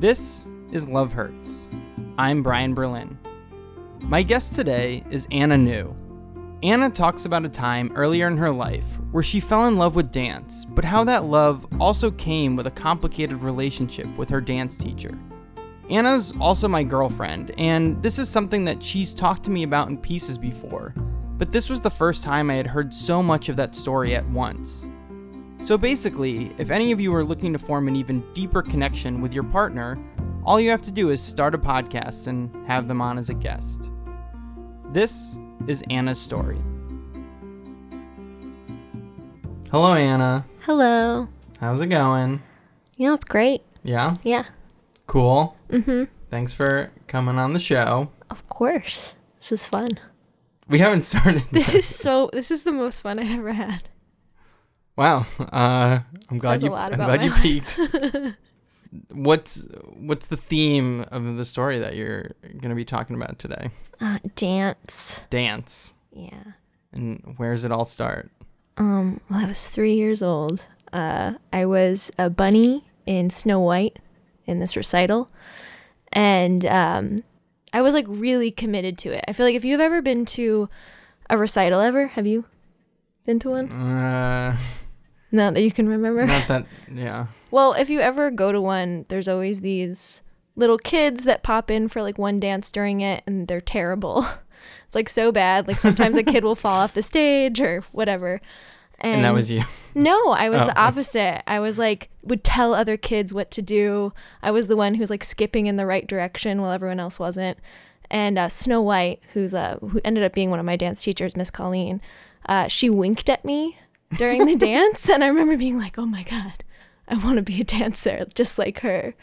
This is Love Hurts. I'm Brian Berlin. My guest today is Anna New. Anna talks about a time earlier in her life where she fell in love with dance, but how that love also came with a complicated relationship with her dance teacher. Anna's also my girlfriend, and this is something that she's talked to me about in pieces before, but this was the first time I had heard so much of that story at once. So basically, if any of you are looking to form an even deeper connection with your partner, all you have to do is start a podcast and have them on as a guest. This is Anna's story. Hello, Anna. Hello. How's it going? You know, it's great. Yeah? Yeah. Cool. Mm-hmm. Thanks for coming on the show. Of course. This is fun. We haven't started. This is so this is the most fun I've ever had. Wow. Uh, I'm glad Says you. I'm glad you peaked. what's What's the theme of the story that you're going to be talking about today? Uh, dance. Dance. Yeah. And where does it all start? Um, well, I was three years old. Uh, I was a bunny in Snow White in this recital. And um, I was like really committed to it. I feel like if you've ever been to a recital ever, have you been to one? Uh, Not that you can remember. not that. Yeah. Well, if you ever go to one, there's always these little kids that pop in for like one dance during it and they're terrible. It's like so bad. Like sometimes a kid will fall off the stage or whatever. And, And that was you. No, I was Oh. the opposite. I was like would tell other kids what to do. I was the one who was like skipping in the right direction while everyone else wasn't. And uh, Snow White, who's uh, who ended up being one of my dance teachers, Miss Colleen, uh, she winked at me during the dance, and I remember being like, "Oh my god, I want to be a dancer just like her."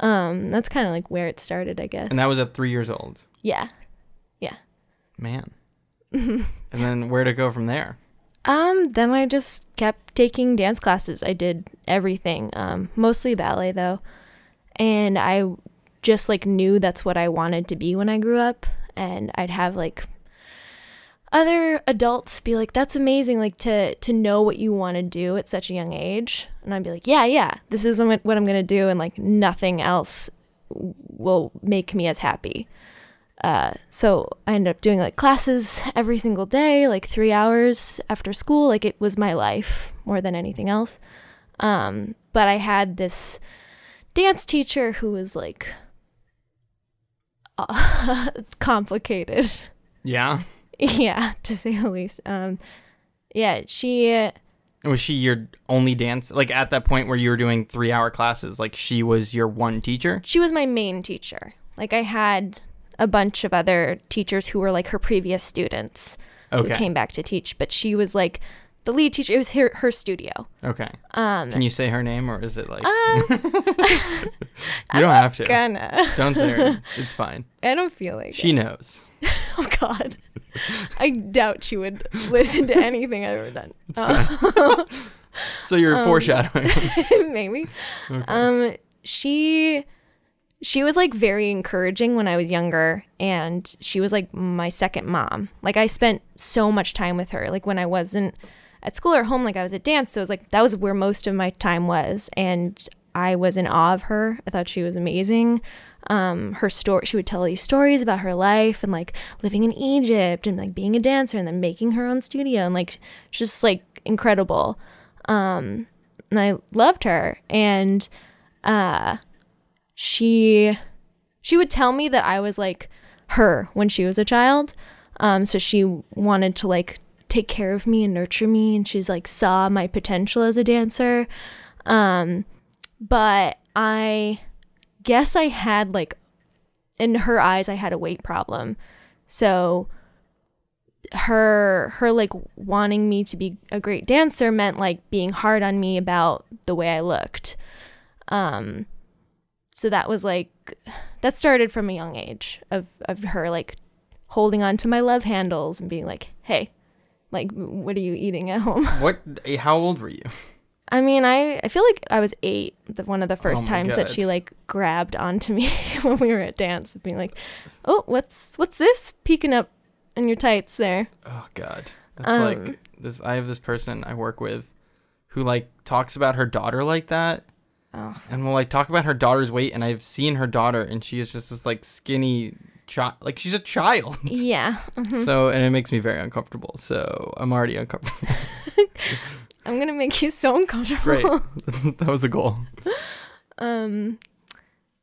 Um, that's kind of like where it started, I guess. And that was at three years old. yeah. Yeah. Man. and then where to go from there? Um, then I just kept taking dance classes. I did everything, um, mostly ballet though. And I just like knew that's what I wanted to be when I grew up. And I'd have like other adults be like, that's amazing, like to, to know what you want to do at such a young age. And I'd be like, yeah, yeah, this is what I'm- to do. And like nothing else will make me as happy. Uh, so I ended up doing like classes every single day, like three hours after school. Like it was my life more than anything else. Um, but I had this dance teacher who was like uh, complicated. Yeah. yeah, to say the least. Um, yeah, she. Was she your only dance? Like at that point where you were doing three hour classes, like she was your one teacher? she was my main teacher. Like I had a bunch of other teachers who were like her previous students who Okay. came back to teach, but she was like the lead teacher. It was her, her studio. Okay. Um, Can you say her name or is it like. um, you don't have to. gonna. Don't say her. It's fine. I don't feel like She it. knows. Oh God, I doubt she would listen to anything I've ever done. It's fine. so you're Um, foreshadowing. Maybe. Okay. Um, she she was like very encouraging when I was younger, and she was like my second mom. Like I spent so much time with her. Like when I wasn't at school or home, like I was at dance, so it was like that was where most of my time was, and I was in awe of her. I thought she was amazing. Um, her story, she would tell these stories about her life and like living in Egypt and like being a dancer and then making her own studio and like just like incredible. Um, and I loved her and uh she she would tell me that I was like her when she was a child. Um so she wanted to like take care of me and nurture me and she's like saw my potential as a dancer. Um but I guess I had like in her eyes I had a weight problem. So her her like wanting me to be a great dancer meant like being hard on me about the way I looked. Um so that was like that started from a young age of of her like holding on to my love handles and being like, "Hey, like what are you eating at home?" what? How old were you? I mean, I I feel like I was 8 the one of the first Oh times that she like grabbed onto me when we were at dance and being like, "Oh, what's what's this peeking up in your tights there?" Oh God. That's Um, like this. I have this person I work with, who like talks about her daughter like that, Oh. and we'll like talk about her daughter's weight. And I've seen her daughter, and she is just this like skinny child, like she's a child. Yeah. mhm. So, and it makes me very uncomfortable. So I'm already uncomfortable. I'm gonna make you so uncomfortable. Great, that was the goal. um.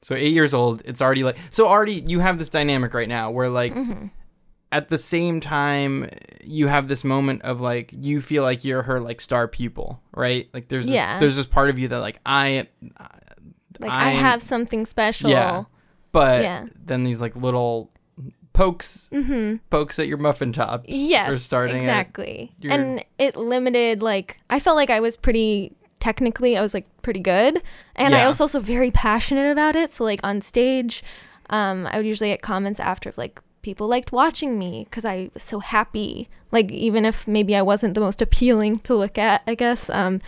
So eight years old, it's already like so already you have this dynamic right now where like Mm-hmm. at the same time you have this moment of like you feel like you're her like star pupil, right? Like there's Yeah. this, there's this part of you that like I Like I, I'm- have something special. Yeah. but Yeah. then these like little pokes Mm-hmm. pokes at your muffin tops Yes. are starting exactly. your- And it limited like I felt like I was pretty technically I was like pretty good, and I was also very passionate about it. So like on stage, um, I would usually get comments after of, like people liked watching me because I was so happy. Like even if maybe I wasn't the most appealing to look at, I guess. Um,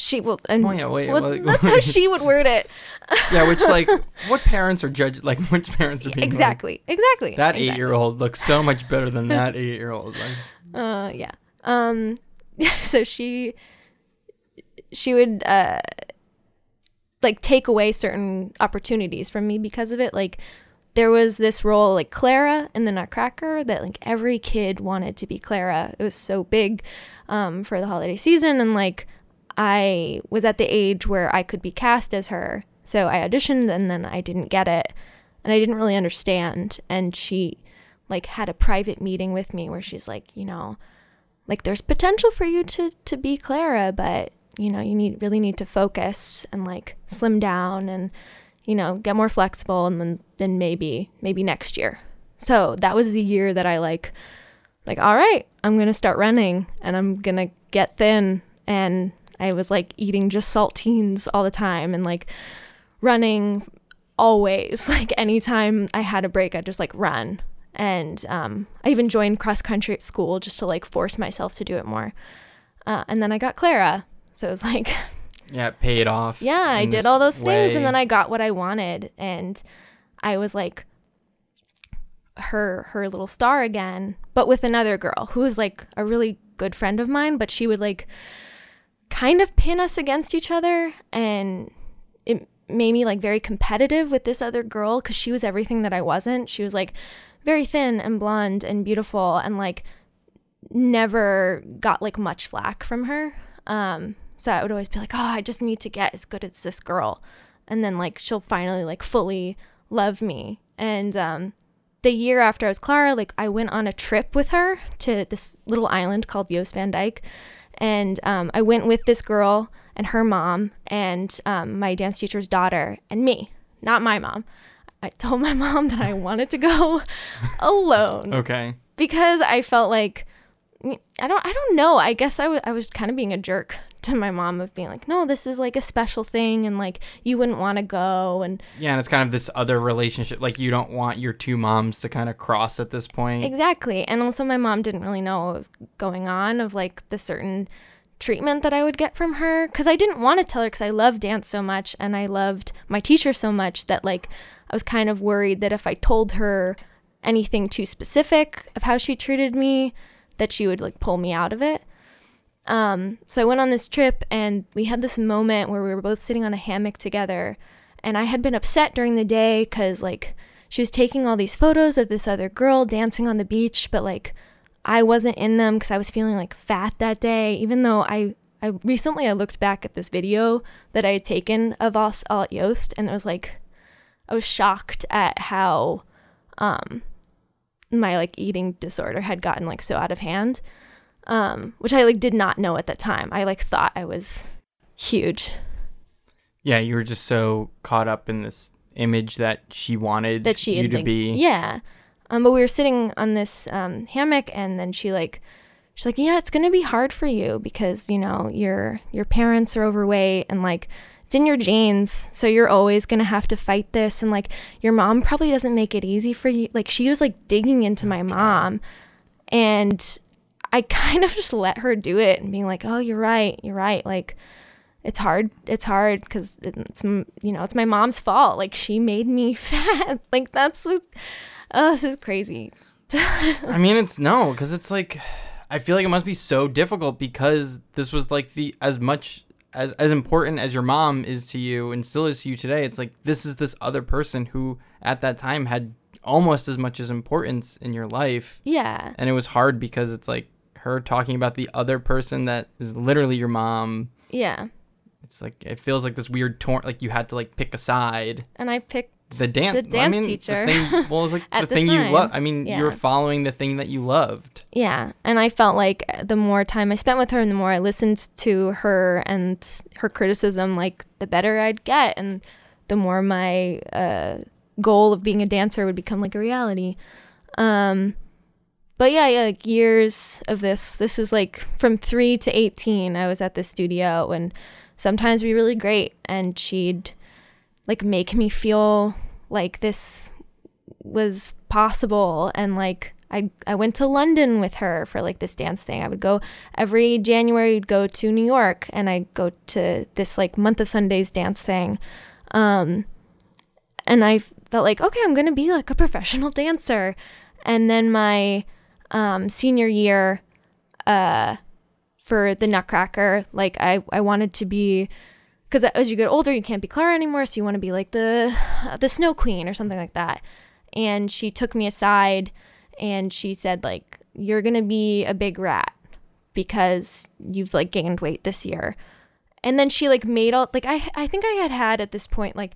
she will. And Oh, yeah, wait, well, that's how she would word it. yeah, which like what parents are judged like which parents are being like, exactly. Exactly. that exactly. eight year old looks so much better than that eight year old. Like, Uh, yeah. Um, so she, she would uh, like take away certain opportunities from me because of it. Like there was this role like Clara in the Nutcracker that like every kid wanted to be Clara. It was so big, um, for the holiday season, and like I was at the age where I could be cast as her. So I auditioned and then I didn't get it, and I didn't really understand. And she like had a private meeting with me where she's like, you know, like there's potential for you to to be Clara, but you know, you need really need to focus and like slim down and you know, get more flexible and then then maybe maybe next year. So that was the year that I like like all right, I'm going to start running and I'm going to get thin and I was like eating just saltines all the time and like running always like anytime I had a break I'd just like run and um, I even joined cross country at school just to like force myself to do it more. Uh, and then I got Clara, so it was like, yeah, it paid off. yeah, I did all those things, and then I got what I wanted, and I was like her her little star again, but with another girl who was like a really good friend of mine, but she would like kind of pin us against each other, and it made me like very competitive with this other girl because she was everything that I wasn't. She was like very thin and blonde and beautiful and like never got like much flack from her. Um, so I would always be like, oh, I just need to get as good as this girl. And then like she'll finally like fully love me. And um, the year after I was Clara, like I went on a trip with her to this little island called Jost Van Dyke. And um, I went with this girl and her mom and um, my dance teacher's daughter and me, not my mom. I told my mom that I wanted to go alone Okay. because I felt like I don't I don't know. I guess I wa- I was kind of being a jerk to my mom of being like, "No, this is like a special thing and like you wouldn't want to go." And Yeah, and it's kind of this other relationship. Like you don't want your two moms to kind of cross at this point. exactly. And also my mom didn't really know what was going on of like the certain treatment that I would get from her cuz I didn't want to tell her cuz I love dance so much and I loved my teacher so much that like I was kind of worried that if I told her anything too specific of how she treated me that she would like pull me out of it. Um, so I went on this trip and we had this moment where we were both sitting on a hammock together. And I had been upset during the day because, like, she was taking all these photos of this other girl dancing on the beach, but, like, I wasn't in them because I was feeling like fat that day. Even though I, I recently I looked back at this video that I had taken of us all at Jost, and it was like, I was shocked at how, um, my like eating disorder had gotten like so out of hand um, which I like did not know at the time. I like thought I was huge. Yeah, you were just so caught up in this image that she wanted That she you had to like, be. yeah. Um, but we were sitting on this um, hammock, and then she like, she's like, yeah, it's gonna be hard for you because you know your your parents are overweight and like it's in your genes, so you're always gonna have to fight this, and like your mom probably doesn't make it easy for you. Like she was like digging into my mom, and I kind of just let her do it and being like, oh, you're right, you're right, like it's hard it's hard because it's you know it's my mom's fault like she made me fat like that's oh this is crazy I mean, it's no, because it's like, I feel like it must be so difficult because this was like the as much as as important as your mom is to you and still is to you today, it's like this is this other person who at that time had almost as much as importance in your life. Yeah. And it was hard because it's like her talking about the other person that is literally your mom. Yeah. It's like it feels like this weird torn like you had to like pick a side. And I picked The dance, The I dance mean, the teacher. thing- well, it was like the the thing you time, love. I mean, you were yeah. following the thing that you loved. Yeah, and I felt like the more time I spent with her and the more I listened to her and her criticism, like the better I'd get, and the more my uh, goal of being a dancer would become like a reality. Um, but yeah, yeah, like years of this. This is like from three to eighteen. I was at the studio, and sometimes be really great, and she'd like make me feel like this was possible and like I I went to London with her for like this dance thing. I would go every January I'd go to New York and I'd go to this like month of Sundays dance thing. Um and I felt like okay, I'm going to be like a professional dancer. And then my um senior year uh for the Nutcracker, like I I wanted to be because as you get older, you can't be Clara anymore, so you want to be like the the Snow Queen or something like that. And she took me aside and she said like you're to be a big rat because you've like gained weight this year. And then she like made all like I I think I had had at this point like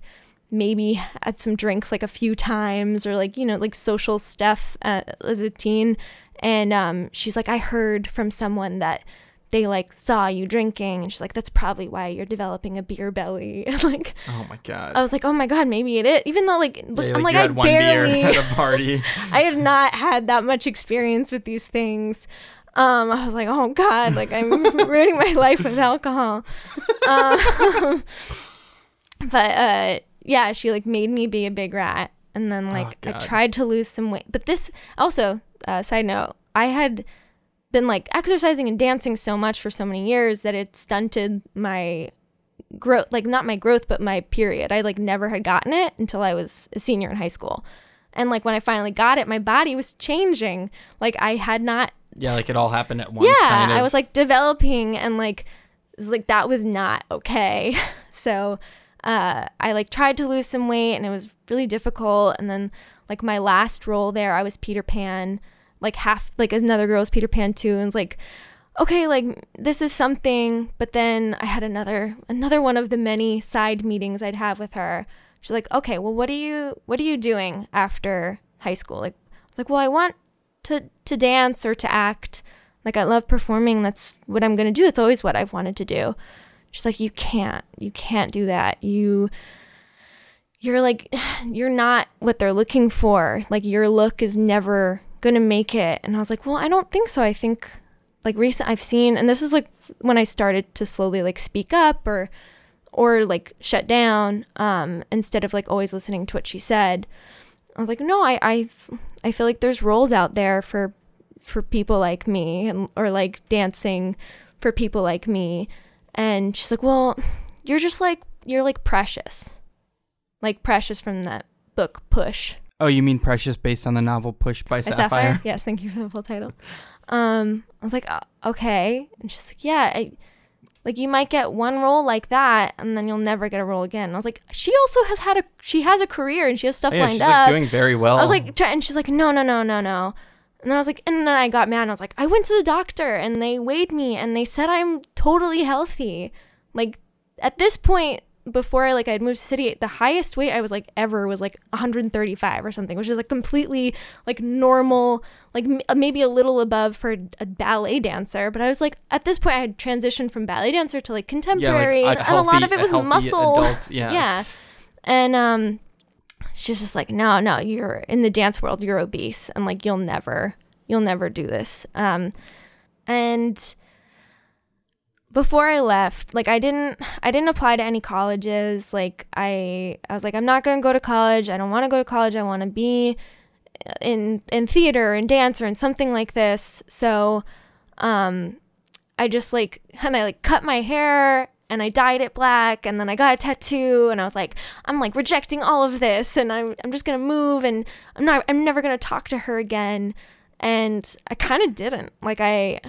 maybe had some drinks like a few times or like you know like social stuff uh, as a teen and um she's like I heard from someone that they like saw you drinking and she's like that's probably why you're developing a beer belly and like Oh my god. I was like oh my god maybe it is even though like, look, Yeah, I'm like I barely beer at a party. I have not had that much experience with these things. Um, I was like, oh God, like I'm ruining my life with alcohol. Um, but uh, yeah, she like made me be a big rat, and then like I tried to lose some weight. But this also, uh, side note, I had been like exercising and dancing so much for so many years that it stunted my growth like not my growth but my period. I like never had gotten it until i was a senior in high school. And like when i finally got it my body was changing. Like i had not yeah, like it all happened at once. yeah kind of. i was like developing and like it was like that was not okay. So uh i like tried to lose some weight and it was really difficult. And then like my last role there i was peter pan like half like another girl was peter pan too and it's like okay like this is something. But then i had another another one of the many side meetings i'd have with her. She's like okay well what are you what are you doing after high school? Like i was like well i want to to dance or to act. Like i love performing. That's what i'm to do. It's always what i've wanted to do. She's like you can't you can't do that. You you're like you're not what they're looking for. Like your look is never going to make it and i was like well i don't think so i think like recent I've seen and this is like when I started to slowly like speak up or or like shut down um instead of like always listening to what she said. I was like, "No, I I I feel like there's roles out there for for people like me and, or like dancing for people like me." And she's like, "Well, you're just like you're like precious." Like precious from that book Push. Oh, you mean Precious based on the novel Push by By Sapphire? Yes, thank you for the full title. Um, I was like, "Uh, okay, and she's like, yeah, I, like you might get one role like that, and then you'll never get a role again. And I was like, she also has had a, she has a career and she has stuff Oh, yeah, lined she's up. like doing very well. I was like, try- and she's like, no, no, no, no, no. And then I was like, and then I got mad and I was like, I went to the doctor and they weighed me and they said I'm totally healthy. Like at this point, before I like I'd moved to city, the highest weight I was like ever was like 135 or something, which is like completely like normal, like m- maybe a little above for a ballet dancer. But I was like at this point I had transitioned from ballet dancer to like contemporary, a and, and a lot of it was muscle. adult, yeah. yeah, and um, she's just like, no, no, you're in the dance world, you're obese, and like you'll never, you'll never do this. Um, and before I left, like I didn't I didn't apply to any colleges. Like I I was like I'm not going to go to college. I don't want to go to college. I want to be in in theater and dance or in something like this. So um I just like and I like cut my hair and I dyed it black and then I got a tattoo and I was like I'm like rejecting all of this and I'm I'm just going to move and I'm not I'm never going to talk to her again. And I kind of didn't. Like I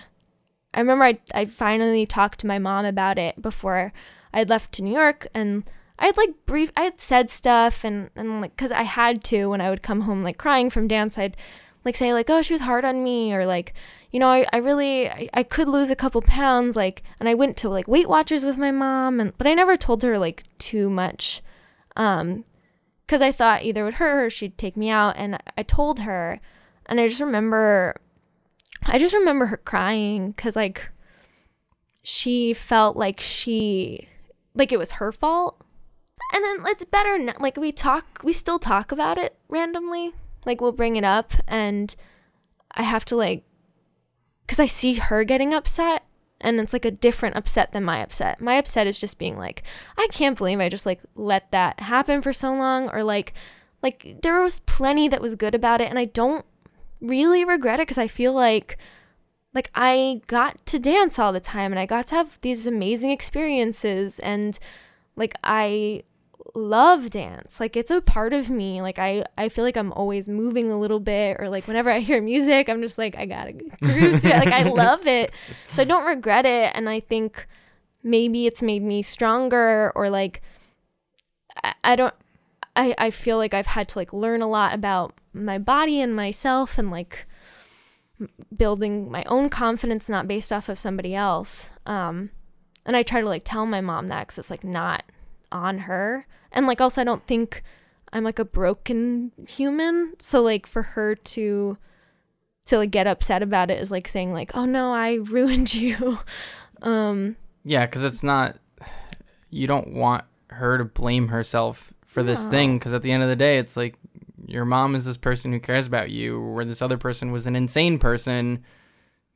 I remember I I finally talked to my mom about it before I'd left to New York and I'd like brief I had said stuff and and like cuz I had to when I would come home like crying from dance I'd like say like oh she was hard on me or like you know I, I really I, I could lose a couple pounds like and I went to like Weight Watchers with my mom and but I never told her like too much um cuz I thought either with her or she'd take me out and I told her and I just remember I just remember her crying cuz like she felt like she like it was her fault and then it's better now. Like we talk, we still talk about it randomly. Like we'll bring it up, and I have to like, because I see her getting upset, and it's like a different upset than my upset. My upset is just being like, I can't believe I just like let that happen for so long, or like, like there was plenty that was good about it, and I don't really regret it because I feel like like I got to dance all the time and I got to have these amazing experiences and like I love dance. Like it's a part of me. Like I I feel like I'm always moving a little bit or like whenever I hear music, I'm just like I got to groove to it. Like I love it. So I don't regret it and I think maybe it's made me stronger or like I, I don't I I feel like I've had to like learn a lot about my body and myself and like building my own confidence not based off of somebody else. Um and I try to like tell my mom that cuz it's like not on her and like also I don't think I'm like a broken human. So like for her to to like get upset about it is like saying like, "Oh no, I ruined you." um Yeah, cuz it's not you don't want her to blame herself for this No. thing cuz at the end of the day it's like your mom is this person who cares about you where this other person was an insane person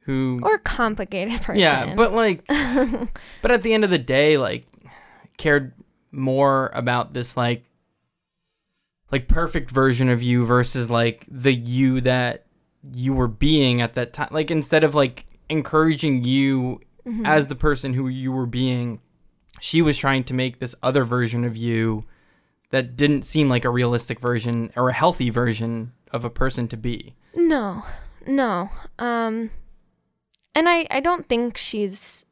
who or complicated person. Yeah, but like, but at the end of the day, like, cared more about this like, like perfect version of you versus like the you that you were being at that time. Like instead of like encouraging you Mm-hmm. as the person who you were being, she was trying to make this other version of you that didn't seem like a realistic version or a healthy version of a person to be. No, no. Um, and I, I don't think she's,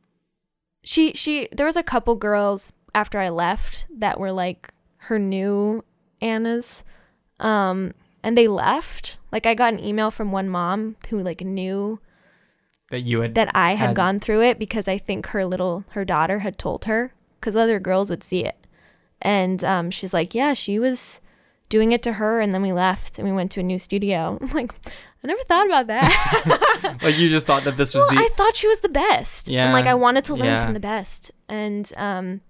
she, she, there was a couple girls after I left that were like her new Annas. Um, and they left. Like I got an email from one mom who like knew That you had that I had, Had- gone through it because I think her little, her daughter had told her because other girls would see it. And um, she's like, yeah, she was doing it to her. And then we left and we went to a new studio. I'm like, I never thought about that. like you just thought that this was well, the I thought she was the best. Yeah. And like I wanted to learn yeah. from the best. And um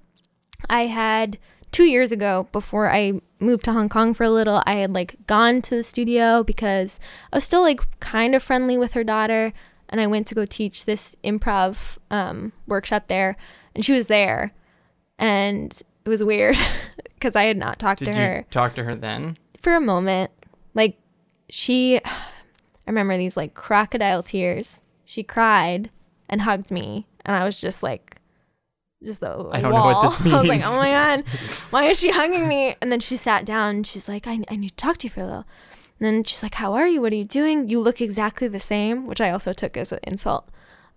I had two years ago before I moved to Hong Kong for a little, I had like gone to the studio because I was still like kind of friendly with her daughter and I went to go teach this improv um workshop there and she was there and it was weird because I had not talked Did to her you talk to her then? for a moment. Like she I remember these like crocodile tears. She cried and hugged me and I was just like just the I don't know what this I was like, "Oh my god. Why is she hugging me?" And then she sat down and she's like, "I I need to talk to you for a little." And then she's like, "How are you? What are you doing? You look exactly the same," which I also took as an insult.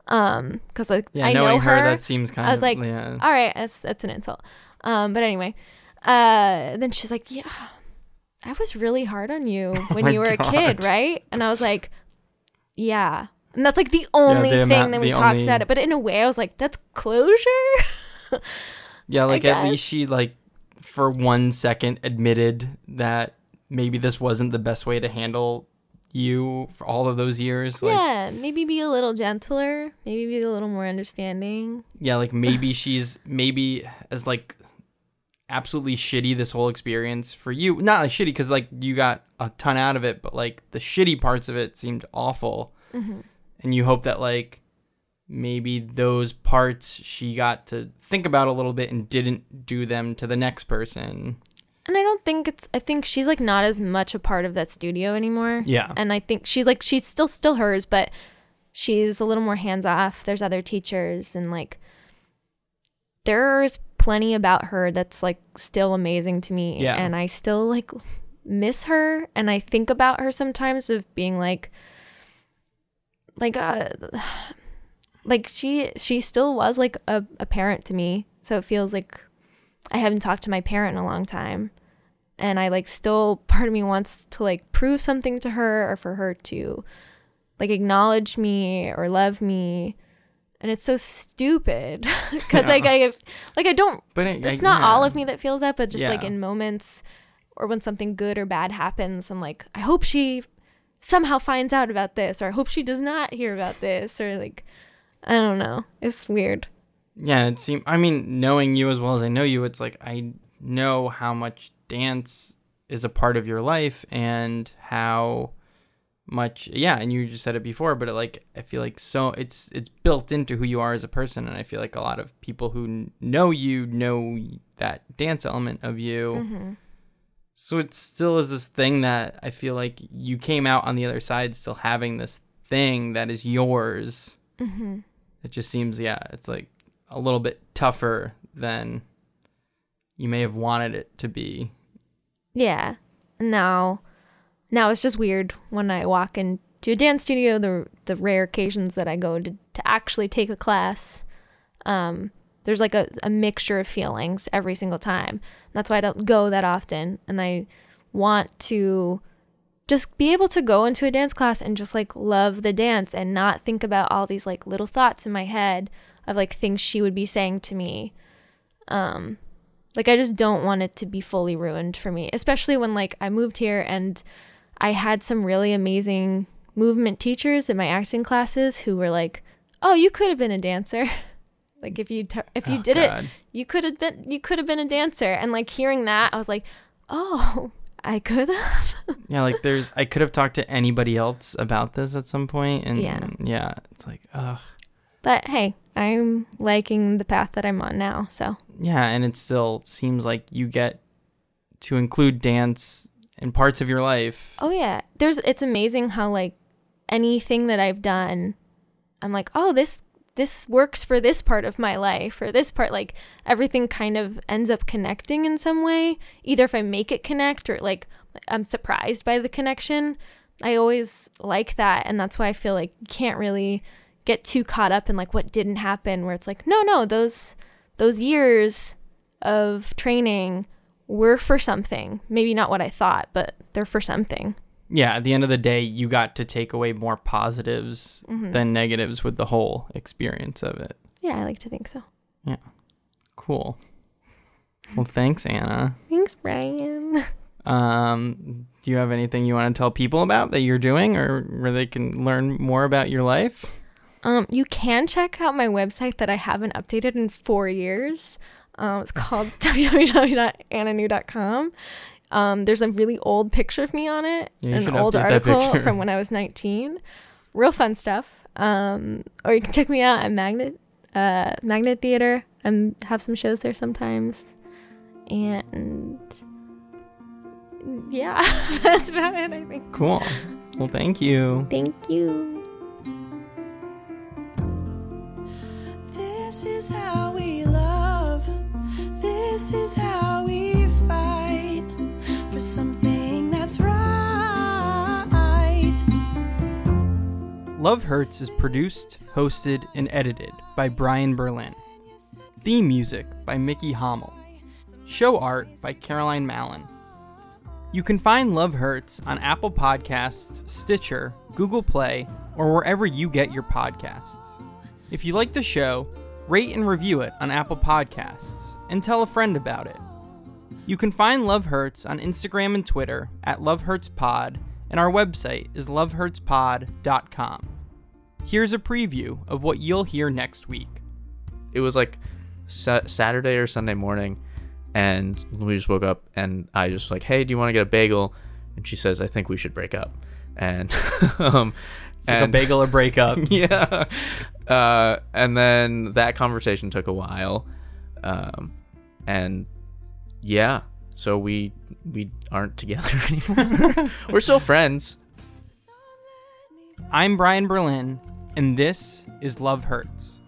Um cuz like Yeah, I know her, that seems kind I was of like, yeah. all right, that's that's an insult. Um, but anyway, uh, then she's like, yeah, I was really hard on you when Oh you were a kid, right? And I was like, yeah. And that's like the only the thing that we talked only- about it. But in a way, I was like, that's closure. yeah, like at least she like for one second admitted that maybe this wasn't the best way to handle you for all of those years. Like yeah, maybe be a little gentler. Maybe be a little more understanding. yeah, like maybe she's maybe as like absolutely shitty this whole experience for you. Not like shitty because like you got a ton out of it, but like the shitty parts of it seemed awful. Mm-hmm. and you hope that like maybe those parts she got to think about a little bit and didn't do them to the next person. And I don't think it's. I think she's like not as much a part of that studio anymore. Yeah. and I think she's like she's still still hers, but she's a little more hands off. There's other teachers and like there's plenty about her that's like still amazing to me. Yeah. And I still like miss her and I think about her sometimes of being like like uh like she she still was like a, a parent to me. So it feels like I haven't talked to my parent in a long time. And I like still part of me wants to like prove something to her or for her to like acknowledge me or love me. And it's so stupid because like I like I don't But it, it's I- not all of me that feels that, but just like in moments or when something good or bad happens, I'm like, I hope she somehow finds out about this, or I hope she does not hear about this, or like, I don't know. It's weird. Yeah, it seemed. I mean, knowing you as well as I know you, it's like I know how much dance is a part of your life and how much. Yeah, and you just said it before, but it, like I feel like so it's it's built into who you are as a person, and I feel like a lot of people who kn- know you know that dance element of you. hmm So it still is this thing that I feel like you came out on the other side still having this thing that is yours. hmm It just seems, yeah, it's like a little bit tougher than you may have wanted it to be. Yeah. Now, now it's just weird when I walk into a dance studio. The the rare occasions that I go to to actually take a class, um, there's like a, a mixture of feelings every single time. That's why I don't go that often, and I want to just be able to go into a dance class and just like love the dance and not think about all these like little thoughts in my head of like things she would be saying to me. Um, like I just don't want it to be fully ruined for me, especially when like I moved here and I had some really amazing movement teachers in my acting classes who were like, "Oh, you could have been a dancer." like if you t- if you Oh, did it, you could have been you could have been a dancer. And like hearing that, I was like, "Oh, I could have." Yeah, like there's, I could have talked to anybody else about this at some point, and Yeah. yeah, it's like, ugh. But hey, I'm liking the path that I'm on now, so Yeah, and it still seems like you get to include dance in parts of your life. Oh yeah. There's it's amazing how like anything that I've done I'm like, "Oh, this this works for this part of my life or this part like everything kind of ends up connecting in some way, either if I make it connect or like I'm surprised by the connection. I always like that and that's why I feel like you can't really get too caught up in like what didn't happen where it's like, "No, no, those those years of training were for something. Maybe not what I thought, but they're for something." Yeah, at the end of the day, you got to take away more positives Mhm. than negatives with the whole experience of it. Yeah, I like to think so. Yeah. Cool. Well, thanks, Anna. Thanks, Brian. Um, do you have anything you want to tell people about that you're doing or where they can learn more about your life? Um, you can check out my website that I haven't updated in four years. Um, it's called www.annanew.com. Um, there's a really old picture of me on it, yeah, an old article from when I was 19. Real fun stuff. Um, or you can check me out at Magnet uh, Magnet Theater. I have some shows there sometimes, and yeah, that's about it. I think. Cool. Well, thank you. Thank you. This is how we love. This is how we fight for something that's right. Love Hurts is produced, hosted, and edited by Brian Berlin. Theme music by Mickey Hommel. Show art by Caroline Mallon. You can find Love Hurts on Apple Podcasts, Stitcher, Google Play, or wherever you get your podcasts. If you like the show, rate and review it on Apple Podcasts and tell a friend about it. You can find Love Hurts on Instagram and Twitter at Love Hurts Pod, and our website is lovehurtspod.com. Here's a preview of what you'll hear next week. it was like sa- Saturday or Sunday morning, and we just woke up, and I just like, hey, do you want to get a bagel? And she says, I think we should break up. And um, It's like a bagel or breakup. yeah. Uh, and then that conversation took a while, um, and yeah, so we we aren't together anymore. We're still friends. I'm Brian Berlin, and this is Love Hurts.